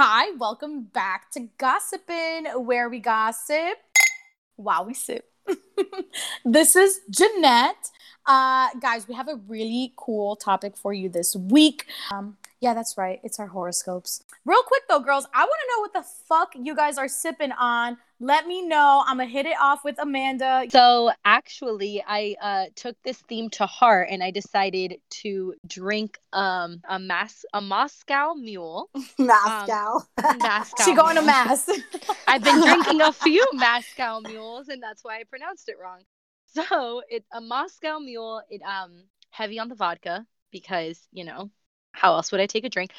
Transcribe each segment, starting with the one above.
Hi, welcome back to Gossipin', where we gossip while we sip. this is Jeanette. Uh, guys, we have a really cool topic for you this week. Um, yeah, that's right. It's our horoscopes. Real quick though, girls, I want to know what the fuck you guys are sipping on. Let me know. I'm gonna hit it off with Amanda. So actually, I uh, took this theme to heart, and I decided to drink um, a mas a Moscow Mule. Moscow. Um, Moscow. she going to mass. I've been drinking a few Moscow Mules, and that's why I pronounced it wrong. So it's a Moscow Mule. It um heavy on the vodka because you know how else would I take a drink?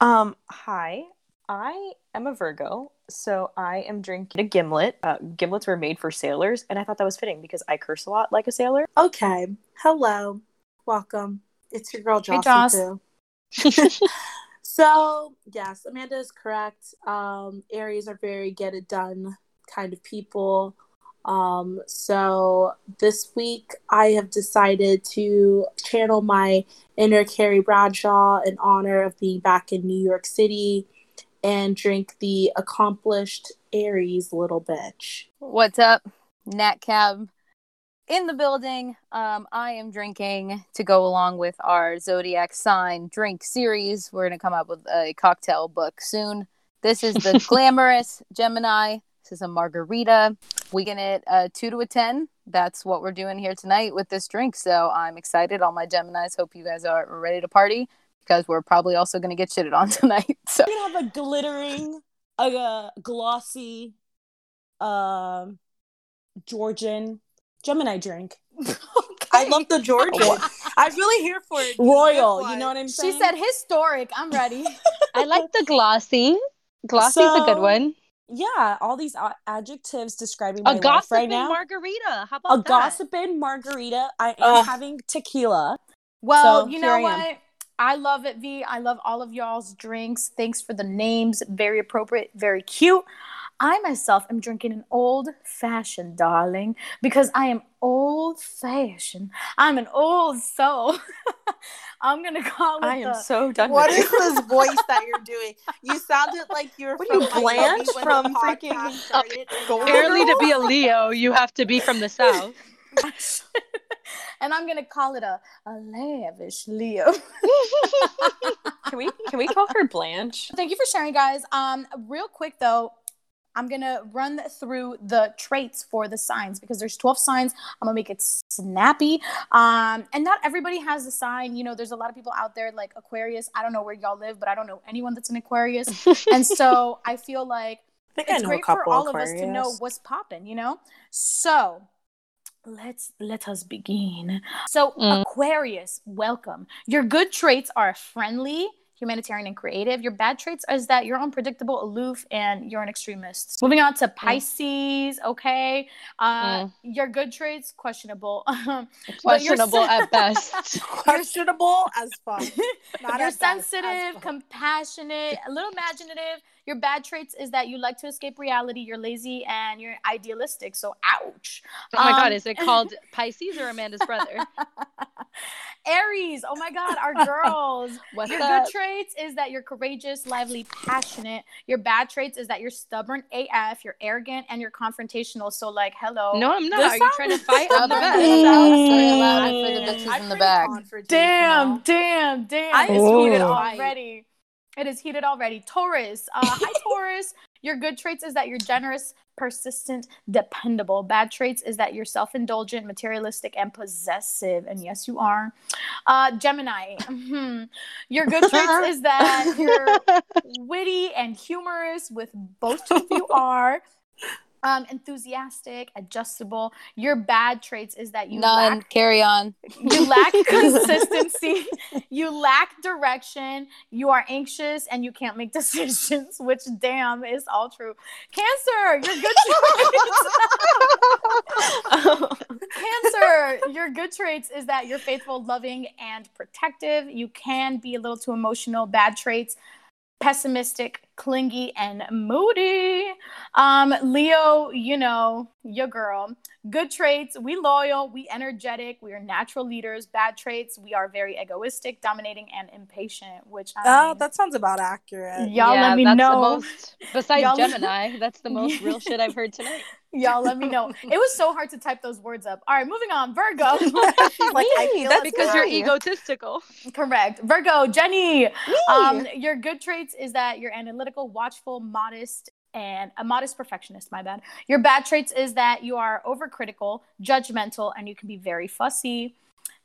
Um, hi. I am a Virgo, so I am drinking a gimlet. Uh, gimlets were made for sailors, and I thought that was fitting because I curse a lot like a sailor. Okay. Hello. Welcome. It's your girl Hey, Jossie Joss. too. so yes, Amanda is correct. Um, Aries are very get it done kind of people. Um, so this week I have decided to channel my inner Carrie Bradshaw in honor of being back in New York City and drink the accomplished Aries little bitch. What's up, Nat Cab? In the building, um, I am drinking to go along with our zodiac sign drink series. We're gonna come up with a cocktail book soon. This is the glamorous Gemini. This is a margarita. We get it uh, two to a ten. That's what we're doing here tonight with this drink. So I'm excited. All my Geminis. Hope you guys are ready to party because we're probably also gonna get shitted on tonight. So We're gonna have a glittering, a uh, glossy, um, Georgian Gemini drink. I love the Georgian. I'm really here for it. Royal, you know what I'm saying? she said historic. I'm ready. I like the glossy. Glossy's a good one. Yeah, all these adjectives describing my A life right now. margarita. How about a that? gossiping margarita. I am Ugh. having tequila. Well, So you know I what? I love it, V. I love all of y'all's drinks. Thanks for the names. Very appropriate, very cute. I myself am drinking an old fashioned, darling, because I am old fashioned. I'm an old soul. I'm going to call it I am the- so done What with is you. this voice that you're doing? You sounded like you were What from are you, Blanche from the podcast freaking- started, and now Apparently, to be a Leo, you have to be from the south. and I'm going to call it a, a lavish Leo. Can we can we call her Blanche? Thank you for sharing, guys. Um, real quick though, I'm gonna run through the traits for the signs because there's 12 signs. I'm gonna make it snappy. Um, and not everybody has a sign. You know, there's a lot of people out there like Aquarius. I don't know where y'all live, but I don't know anyone that's an Aquarius. and so I feel like I think I it's know a great for couple all of us to know what's popping. You know, so. Let's let us begin. So, Mm. Aquarius, welcome. Your good traits are friendly, humanitarian, and creative. Your bad traits is that you're unpredictable, aloof, and you're an extremist. Moving on to Pisces, okay. Uh, Mm. Your good traits questionable. Questionable at best. questionable as fuck. Not you're as sensitive, compassionate, a little imaginative. Your bad traits is that you like to escape reality, you're lazy, and you're idealistic. So, ouch. Oh my god, Um, is it called Pisces or Amanda's brother? Aries, oh my God, our girls. What's Your up? good traits is that you're courageous, lively, passionate. Your bad traits is that you're stubborn AF, you're arrogant, and you're confrontational. So, like, hello. No, I'm not. This Are you trying to fight? I'm the best. AF. Say loud for the bitches I'm in the pretty back. Damn, damn, damn. I just heated already. It is heated already. Taurus. Uh, hi, Taurus. Your good traits is that you're generous, persistent, dependable. Bad traits is that you're self indulgent, materialistic, and possessive. And yes, you are. Uh, Gemini. mhm. Your good traits is that you're witty and humorous, with both of you are. Um, enthusiastic, adjustable. Your bad traits is that you None. lack Carry on. you lack consistency you lack direction you are anxious and you can't make decisions which damn is all true cancer your good traits cancer your good traits is that you're faithful loving and protective you can be a little too emotional bad traits pessimistic, clingy, and moody. Um, Leo, you know, your girl. Good traits, we loyal, we energetic, we are natural leaders. Bad traits, we are very egoistic, dominating, and impatient. Which I Oh, mean, that sounds about accurate. y'all Yeah, let me that's know. The most, besides Y'all- Gemini, that's the most real shit I've heard tonight. Y'all let me know. It was so hard to type those words up. All right, moving on. Virgo. She's like, I Me, feel that's because you're egotistical. Correct. Virgo, Jenny. Me. Um, your good traits is that you're analytical, watchful, modest, and a modest perfectionist. My bad. Your bad traits is that you are overcritical, judgmental, and you can be very fussy.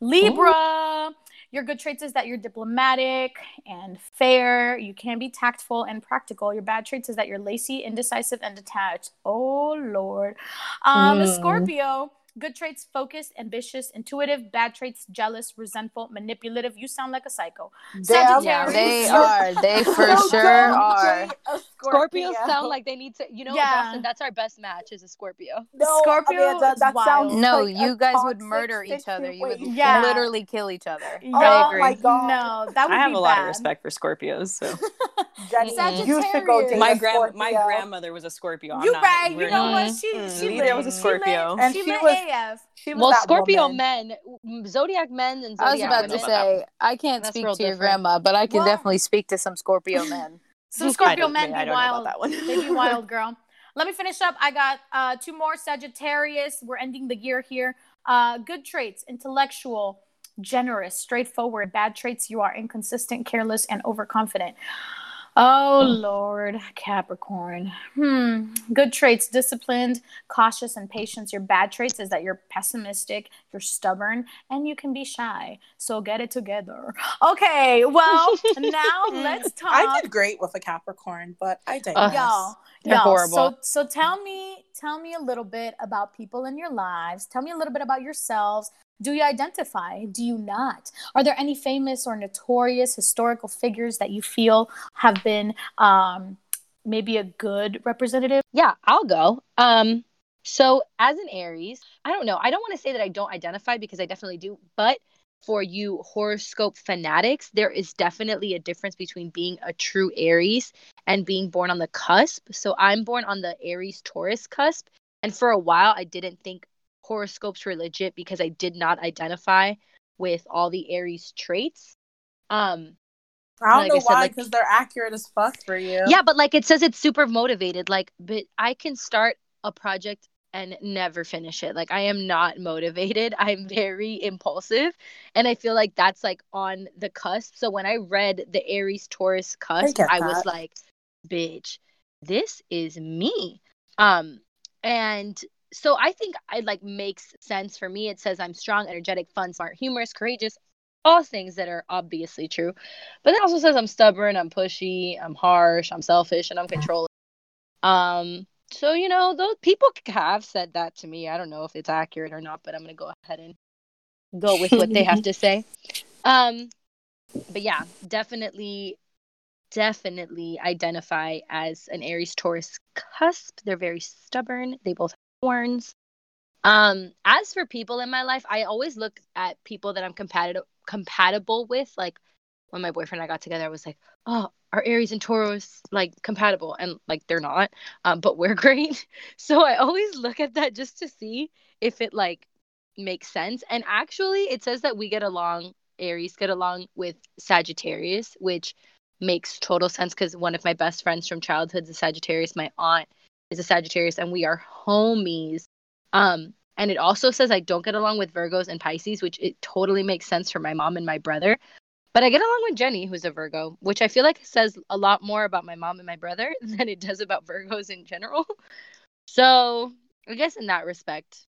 Libra. Your good traits is that you're diplomatic and fair. You can be tactful and practical. Your bad traits is that you're lazy, indecisive, and detached. Oh Lord. Um, Mm. Scorpio. Good traits, focused, ambitious, intuitive. Bad traits, jealous, resentful, manipulative. You sound like a psycho. Damn, Yeah, Sagittarius. they are. They for So sure are. date a Scorpios sound like they need to. You know, Yeah. Dawson, that's our best match is a Scorpio. no, Scorpio Amanda, is that wild. sounds No, like you guys would murder each other. You would. Yeah. literally kill each other. Yeah. I Oh agree. my God. No, that would I have be a lot of respect for Scorpios. So Jenny, Sagittarius. you should go date my a grand my grandmother was a Scorpio. I'm You not- right. You know not- what? She Mm, she Lydia lit. was a She lit- Scorpio. And she she was- AF. She was Well, Scorpio woman. men, zodiac men, and zodiac. I was about to say. I can't That's speak real to your grandma, but I can Well- definitely speak to some Scorpio men. Some Scorpio men be don't know about wild. that one. they be wild, girl. Let me finish up. I got uh, two more Sagittarius. We're ending the year here. Uh, good traits: intellectual, generous, straightforward. Bad traits: you are inconsistent, careless, and overconfident. Oh Lord, Capricorn. Hmm. Good traits: disciplined, cautious, and patience. Your bad traits is that you're pessimistic, you're stubborn, and you can be shy. So get it together. Okay. Well, now let's talk. I did great with a Capricorn, but I digress. Y'all, They're y'all. horrible. So, so tell me, tell me a little bit about people in your lives. Tell me a little bit about yourselves. Do you identify? Do you not? Are there any famous or notorious historical figures that you feel have been um, maybe a good representative? Yeah, I'll go. Um, so as an Aries, I don't know. I don't want to say that I don't identify because I definitely do, but for you horoscope fanatics, there is definitely a difference between being a true Aries and being born on the cusp. So I'm born on the Aries Taurus cusp, and for a while I didn't think horoscopes were legit because I did not identify with all the Aries traits. Um, I don't Like I know said, why, like- because they're accurate as fuck for you. yeah, but like it says it's super motivated. Like, but I can start a project and never finish it. Like I am not motivated. I'm very impulsive. And I feel like that's like on the cusp. So when I read the Aries Taurus cusp, get I, was like, bitch, this is me. Um, and so I think it like makes sense for me. It says I'm strong, energetic, fun, smart, humorous, courageous, all things that are obviously true. But it also says I'm stubborn, I'm pushy, I'm harsh, I'm selfish, and I'm controlling. Um, so you know, those people have said that to me. I don't know if it's accurate or not, but I'm gonna go ahead and go with what they have to say. Um, but yeah, definitely, definitely identify as an Aries Taurus cusp. They're very stubborn. They both have horns. Um, as for people in my life, I always look at people that I'm compatible compatible with. Like when my boyfriend and I got together, I was like, oh, are Aries and Taurus like compatible? And like they're not, um, but we're great. So I always look at that just to see if it like makes sense. And actually, it says that we get along. Aries get along with Sagittarius, which makes total sense because one of my best friends from childhood is a Sagittarius. My aunt is a Sagittarius, and we are homies. Um, and it also says I don't get along with Virgos and Pisces, which it totally makes sense for my mom and my brother. But I get along with Jenny, who's a Virgo, which I feel like says a lot more about my mom and my brother than it does about Virgos in general. So I guess in that respect,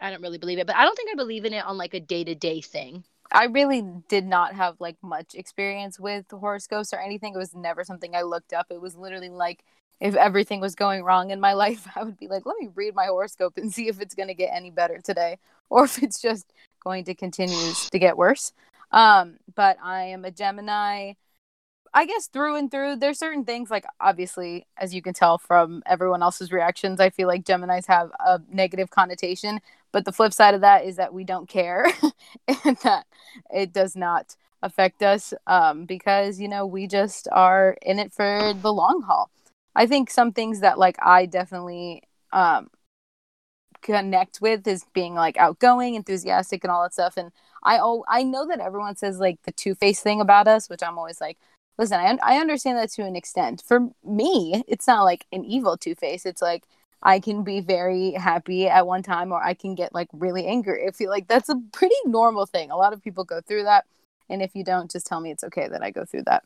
I don't really believe it. But I don't think I believe in it on like a day to day thing. I really did not have like much experience with horoscopes or anything. It was never something I looked up. It was literally like if everything was going wrong in my life, I would be like, let me read my horoscope and see if it's going to get any better today or if it's just going to continue to get worse. Um, but I am a Gemini. I guess through and through, there's certain things like obviously, as you can tell from everyone else's reactions, I feel like Geminis have a negative connotation. But the flip side of that is that we don't care and that it does not affect us um, because, you know, we just are in it for the long haul. I think some things that like I definitely um, connect with is being like outgoing, enthusiastic, and all that stuff. And I oh I know that everyone says like the two face thing about us, which I'm always like, listen, I, un- I understand that to an extent. For me, it's not like an evil two face. It's like I can be very happy at one time, or I can get like really angry. I feel like that's a pretty normal thing. A lot of people go through that, and if you don't, just tell me it's okay that I go through that.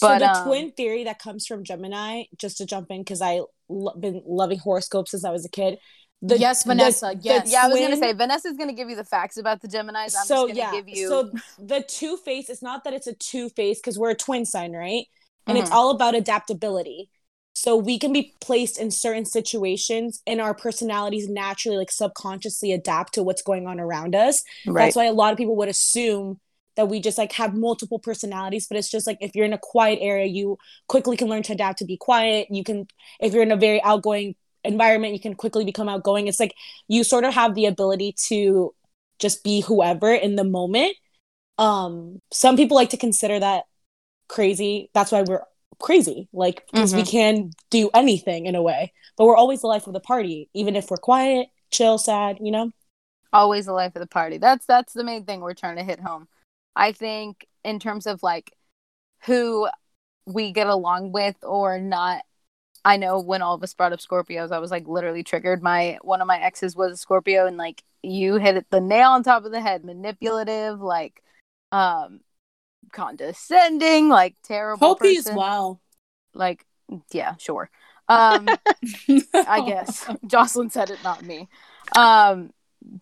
But so the um, twin theory that comes from Gemini, just to jump in because I lo- been loving horoscopes since I was a kid. The, yes, Vanessa. the yes. yeah, I was gonna twin- say Vanessa's gonna give you the facts about the Gemini's. I'm so just gonna yeah, give you. so the two face. It's not that it's a two face because we're a twin sign, right? And it's Mhm. all about adaptability. So we can be placed in certain situations, and our personalities naturally, like subconsciously, adapt to what's going on around us. That's why a lot of people would assume that we just like have multiple personalities, but it's just like if you're in a quiet area, you quickly can learn to adapt to be quiet. You can, if you're in a very outgoing environment, you can quickly become outgoing. It's like you sort of have the ability to just be whoever in the moment. Um, some people like to consider that crazy. That's why we're crazy, like because we can do anything in a way, but we're always the life of the party, even if we're quiet, chill, sad. You know. always the life of the party. That's that's the main thing we're trying to hit home. I think in terms of like who we get along with or not. I know when all of us brought up Scorpios, I was like literally triggered. My one of my exes was a Scorpio, and like you hit the nail on top of the head. Manipulative, like um condescending, like terrible. Hope person. well. Like yeah, sure. Um I guess. Jocelyn said it, not me. Um,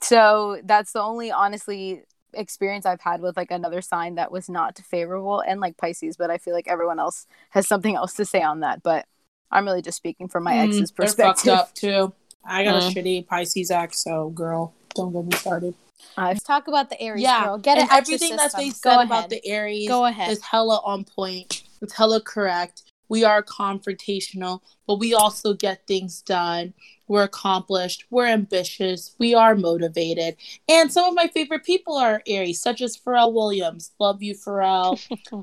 so that's the only honestly experience I've had with like another sign that was not favorable and like Pisces, but I feel like everyone else has something else to say on that. But I'm really just speaking from my Mm, ex's they're perspective. fucked up too. I got Mm. a shitty Pisces ex, so girl, don't get me started. Let's talk about the Aries yeah, girl. Get and it out everything your that system. they Go said ahead. about the Aries Go ahead. is hella on point. It's hella correct. We are confrontational, but we also get things done. We're accomplished. We're ambitious. We are motivated. And some of my favorite people are Aries, such as Pharrell Williams. Love you, Pharrell.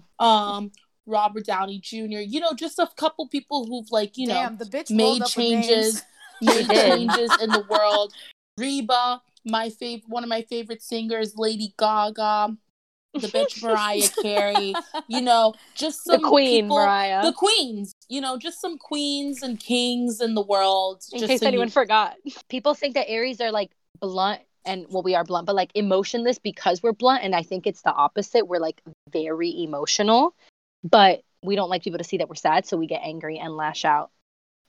um, Robert Downey Jr. You know, just a couple people who've like, you know, Damn, the bitch made rolled up with changes, made changes in the world. Reba, my favorite, one of my favorite singers, Lady Gaga, the bitch Mariah Carey. You know, just The some queen, people- Mariah. the queens. You know, just some queens and kings in the world. in case so anyone you- forgot. people think that Aries are like blunt and well we are blunt but like emotionless because we're blunt and I think it's the opposite we're like very emotional but we don't like people to see that we're sad so we get angry and lash out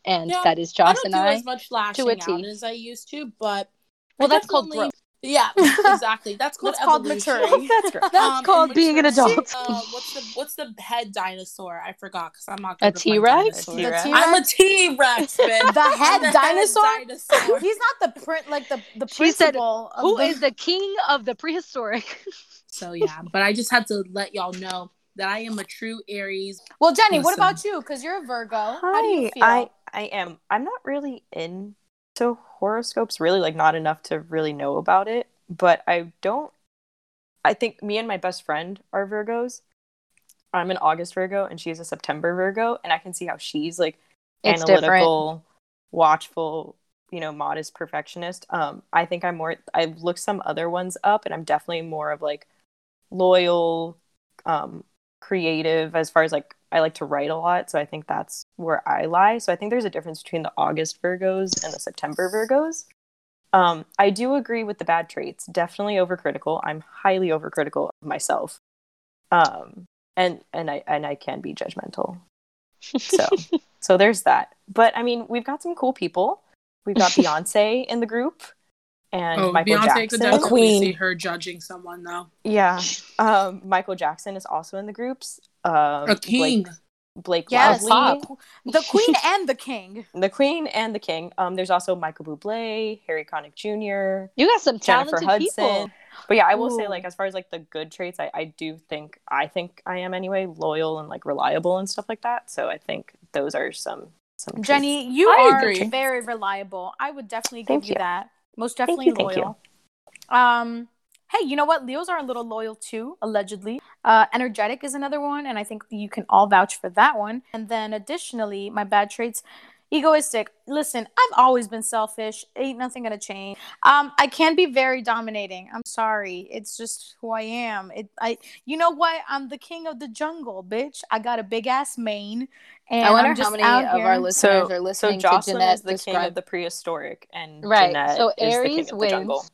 and Yeah, that is I Josh don't and I as much lashing a out as I used to, but well I that's called growth Yeah, exactly. That's called That's called evolution. maturity. That's great. that's Um, called being an adult Uh, what's the what's the head dinosaur? I forgot because I'm not A good with my T-Rex? dinosaurs. The The T-Rex? T-Rex? I'm a T Rex, bitch. The head the dinosaur? dinosaur. He's not the print like the the She said, principal. of who the- is the king of the prehistoric So yeah, but I just had to let y'all know that I am a true Aries. Well, Jenny, what about you? Because you're a Virgo. How do you feel? I I am. I'm not really into horoscopes. Really, like not enough to really know about it. But I don't. I think me and my best friend are Virgos. I'm an August Virgo and she's a September Virgo, and I can see how she's like It's analytical, watchful, you know, modest perfectionist. Um, I think I'm more. I've looked some other ones up, and I'm definitely more of like loyal, um, creative as far as like I like to write a lot, so I think that's where I lie. So I think there's a difference between the August Virgos and the September Virgos. Um, I do agree with the bad traits. Definitely overcritical. I'm highly overcritical of myself. Um, and and I and I can be judgmental. So so there's that. But I mean, we've got some cool people. We've got Beyonce in the group and oh, Michael Beyonce Jackson. could definitely Queen. see her judging someone though. Yeah. Um, Michael Jackson is also in the groups. Um, A king. Blake, Blake yes, Lively, the queen and the king. the Queen and the King. Um, there's also Michael Bublé, Harry Connick Jr., you got some Jennifer talented Hudson. people But yeah, I will say like as far as like the good traits, I, I do think I think I am anyway, loyal and like reliable and stuff like that. So I think those are some some traits. Jenny, you I are agree. very reliable. I would definitely Thank give you, you. that. Most Thank definitely you, thank you. loyal. Um, hey, you know what? Leos are a little loyal too, allegedly. Uh, energetic is another one, and I think you can all vouch for that one. And then additionally, my bad traits. egoistic. Listen, I've always been selfish. Ain't nothing gonna change. Um, I can be very dominating. I'm sorry. It's just who I am. It I you know what? I'm the king of the jungle, bitch. I got a big ass mane. And I wonder I'm just how many out of here. our listeners So, are so listening to Jocelyn Jeanette is the king of the prehistoric, and Right, Jeanette so is the king Aries of the jungle. wins.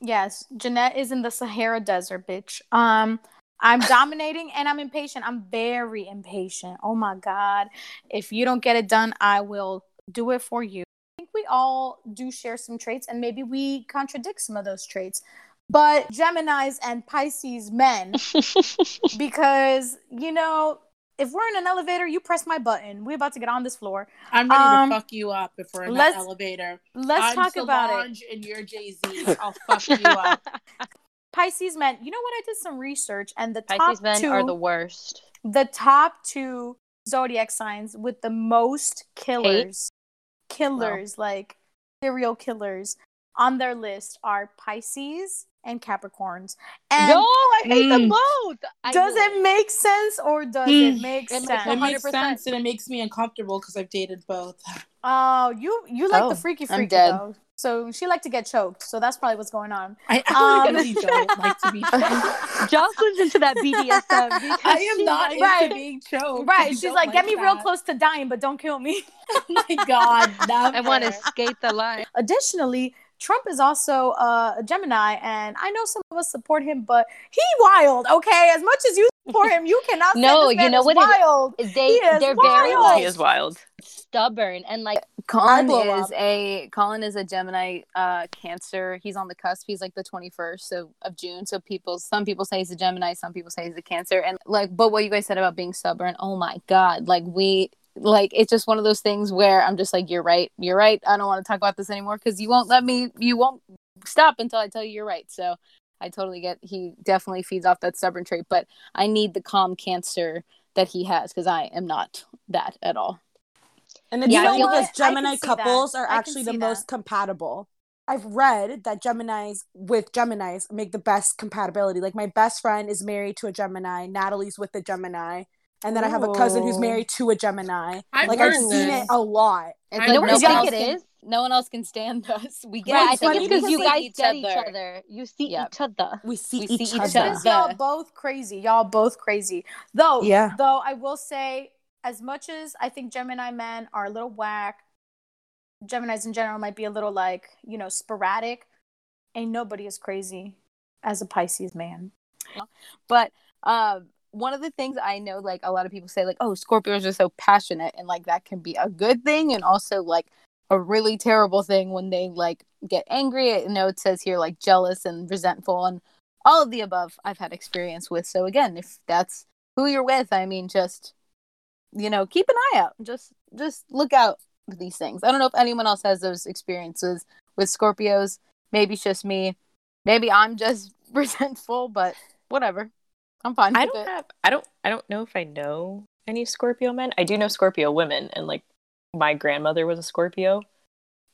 Yes, Jeanette is in the Sahara Desert, bitch. Um, I'm dominating and I'm impatient. I'm very impatient. Oh my god. If you don't get it done, I will do it for you. I think we all do share some traits and maybe we contradict some of those traits. But Geminis and Pisces men, because you know, if we're in an elevator, you press my button. We're about to get on this floor. I'm ready Um, to fuck you up if we're in that let's- elevator. Let's I'm talk about it. Solange and you're Jay Z. I'll fuck you up. Pisces men, you know what? I did some research and the Pisces top men two are the worst. the top two zodiac signs with the most killers, killers like serial killers on their list are Pisces and Capricorns. And no, I hate them Mm. both. I does it make sense or does Mm. it make It sense? It makes sense and it makes me uncomfortable because I've dated both. Oh, you you like Oh, the freaky I'm freaky dead. though. So she liked to get choked. So that's probably what's going on. I, Um, I really don't like to be choked. Jocelyn's into that BDSM. because I am she's not into Right. being choked. Right. I She's don't like, get me real close to dying, but don't kill me. Oh my god, never. I want to skate the line. Additionally, Trump is also uh, a Gemini, and I know some of us support him, but he wild. Okay, as much as you support him, you cannot. say No, this you know is what it- Wild. They He is they're very wild. like He is wild. stubborn and like Colin is up. a Colin is a Gemini uh Cancer. He's on the cusp. He's like the 21st so of June. So people some people say he's a Gemini, some people say he's a Cancer. And like but what you guys said about being stubborn, oh my god. Like we like it's just one of those things where I'm just like you're right. You're right. I don't want to talk about this anymore cuz you won't let me you won't stop until I tell you you're right. So I totally get he definitely feeds off that stubborn trait, but I need the calm Cancer that he has cuz I am not that at all. And it's Yeah, I funny feel because like- Gemini see that. couples are actually the see most compatible. I've read that Geminis with Geminis make the best compatibility. Like my best friend is married to a Gemini, Natalie's with a Gemini, and then I have a cousin who's married to a Gemini. I've like I've seen this. it a lot. It's I like know no what one you else think it can, no one else can stand us. We get yeah, Well, I think it's because because you we guys each get each other. other. You see Yep. each other. We see We each see each other. other. Y'all both crazy. Y'all both crazy. Though, Yeah. though I will say, as much as I think Gemini men are a little whack, Geminis in general might be a little like, you know, sporadic. Ain't nobody as crazy as a Pisces man. But um, one of the things I know, like a lot of people say, like, oh, Scorpios are so passionate, and like that can be a good thing, and also like a really terrible thing when they like get angry. I know it says here like jealous and resentful, and all of the above. I've had experience with. So again, if that's who you're with, I mean, just you know, keep an eye out. Just just look out for these things. I don't know if anyone else has those experiences with Scorpios. Maybe it's just me. Maybe I'm just resentful, but whatever. I'm fine. I with don't it. have I don't I don't know if I know any Scorpio men. I do know Scorpio women and like my grandmother was a Scorpio.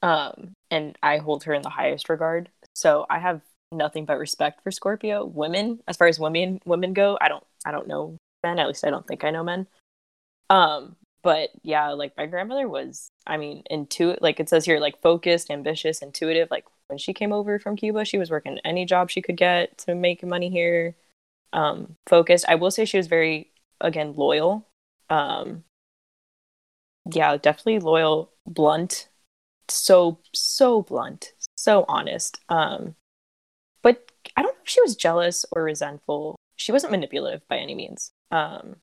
Um and I hold her in the highest regard. So I have nothing but respect for Scorpio women. As far as women women go, I don't I don't know men, at least I don't think I know men. Um but yeah, like my grandmother was I mean intu like it says here like focused, ambitious, intuitive. Like when she came over from Cuba, she was working any job she could get to make money here um focused i will say she was very again loyal um yeah definitely loyal blunt so so blunt so honest um but i don't know if she was jealous or resentful she wasn't manipulative by any means um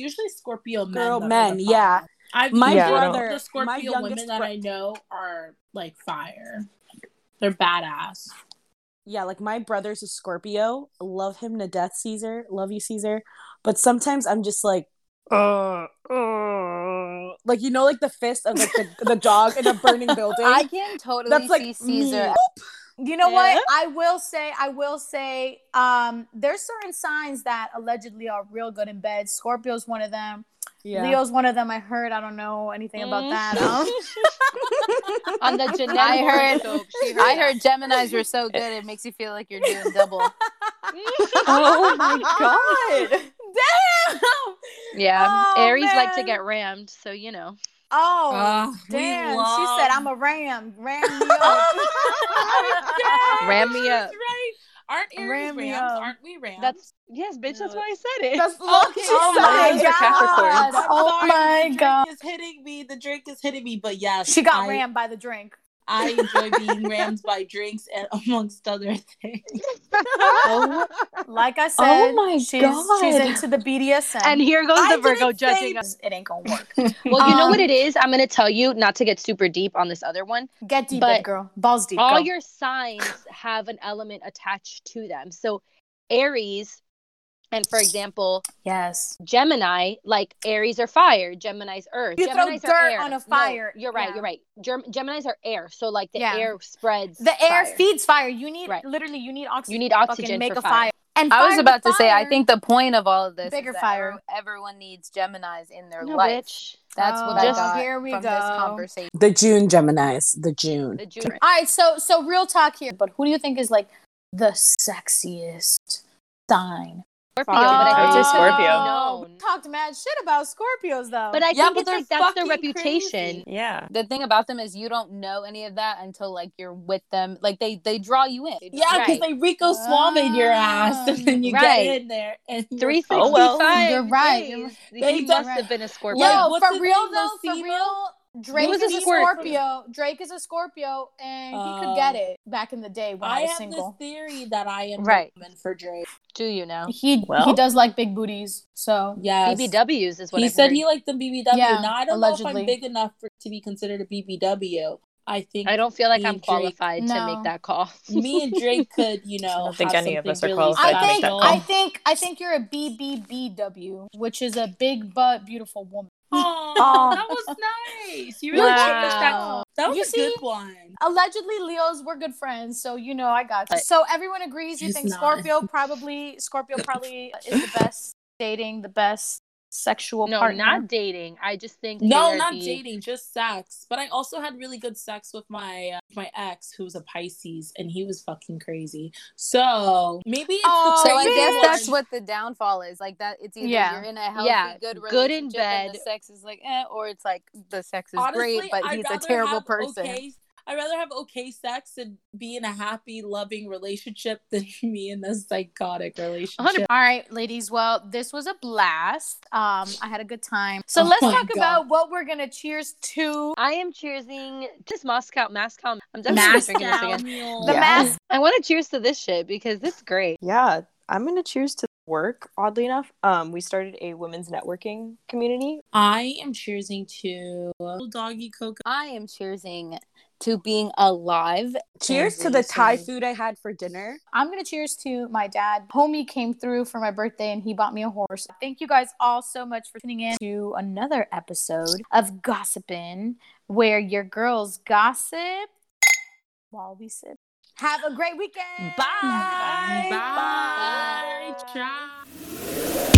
Usually Scorpio men. Girl, men, yeah. I've My usually brother- the my Scorpio youngest women that bro- I know are like fire. They're badass. Yeah, like my brother's a Scorpio. Love him to death, Caesar. Love you, Caesar. But sometimes I'm just like, uh, uh, like you know, like the fist of like the, the dog in a burning building. I can totally That's like see Caesar. me. You know what? I will say, I will say, um, there's certain signs that allegedly are real good in bed. Scorpio's one of them. Yeah. Leo's one of them. I heard. I don't know anything about Mm. that. Um, On the Jeanette I heard- horoscope, heard I heard Gemini's were so good it makes you feel like you're doing double. oh my god Damn. Yeah, Oh, Aries like to get rammed, so you know. Oh, Oh, we damn. She said, I'm a ram. Ram me up. Ram me up. right. Aren't Aries Ram me Rams? up. Aren't we Rams? That's yes, bitch. That's why I said it. That's Oh, look, she oh said my. God. Oh sorry, my the drink god. is hitting me. The drink is hitting me. But yes, She got I, rammed by the drink. I enjoy being rammed by drinks and amongst other things. Oh, like I said, oh my she's, God. she's into the BDSM. and here goes I the Virgo judging us. it ain't gonna work. Well, you know what Um, it is. I'm gonna tell you, not to get super deep on this other one. Get deep, But girl. Balls deep. all go. your signs have an element attached to them. So Aries, and for example, yes. Gemini, like Aries are fire, Gemini's earth. You throw Gemini's are dirt air. on a No, fire. you're right. Yeah. You're right. Gem- Gemini's are air, so like the Yeah. air spreads. The air fire. feeds fire. You need Right. literally you need oxygen. You need fucking oxygen make for a fire. fire. And I was about to with say, I think the point of all of this Bigger is that fire. everyone needs Geminis in their No, life. bitch. That's what Oh, I got here we from go. this conversation. The June Geminis. The June. The June. All right, so so real talk here. But who do you think is like the sexiest sign? Scorpio, but I Oh, think it's a Scorpio. known. Talked mad shit about Scorpios though. But I Yeah, think but it's like that's their reputation. crazy. Yeah. The thing about them is you don't know any of that until like you're with them. Like they they draw you in. Yeah, because Right. they Rico Suave in your ass, and then you Right. get in there and you're Three fucked. Oh, well. You're right, days. He They must don't- have been a Scorpio. Yo, what's for real name, though, for real, Drake was is a a Scorpio. Scorpio. Drake is a Scorpio, and he could get oh. it back in the day when I, I was have single. this theory that I am Right. the woman for Drake. Do you know? He he does like big booties, so yeah, BBWs is what he I've said heard. he liked the BBW. Yeah, now I don't know if. I'm big enough for, to be considered a BBW. I think I don't feel like I'm and Drake- qualified to No. make that call. me and Drake could, you know, I don't think any of us something are really qualified I to make think that call. I think I think you're a BBBW, which is a big butt beautiful woman. Oh, that was nice. You really Wow. that. That was You a see? good one. Allegedly, Leos were good friends, so you know I got you. So everyone agrees. You think not. Scorpio probably Scorpio probably is the best dating, the best sexual no, partner. not dating. I just think No, not the- dating, just sex. But I also had really good sex with my uh, my ex, who's a Pisces, and he was fucking crazy. So maybe it's Oh, the So I guess that's what the downfall is. Like that, it's either Yeah. you're in a healthy, Yeah, good good in relationship and the bed. sex is like, eh, or it's like the sex is Honestly, great, but I'd he's a terrible have person. Okay, I'd rather have okay sex and be in a happy, loving relationship than me in a psychotic relationship. All right, ladies. Well, this was a blast. Um, I had a good time. So Oh let's talk God. about what we're gonna cheers to. I am cheersing just Moscow, Moscow. I'm definitely drinking this again. The Yeah. mask. I want to cheers to this shit because this is great. Yeah. I'm gonna cheers to work, oddly enough. Um, we started a women's networking community. I am cheersing to little doggy cocoa. I am cheersing to being alive. Cheers to the Thai food I had for dinner. I'm gonna cheers to my dad. Homie came through for my birthday and he bought me a horse. Thank you guys all so much for tuning in to another episode of Gossipin', where your girls gossip while we sip. Have a great weekend. Bye. Bye. Bye. Ciao.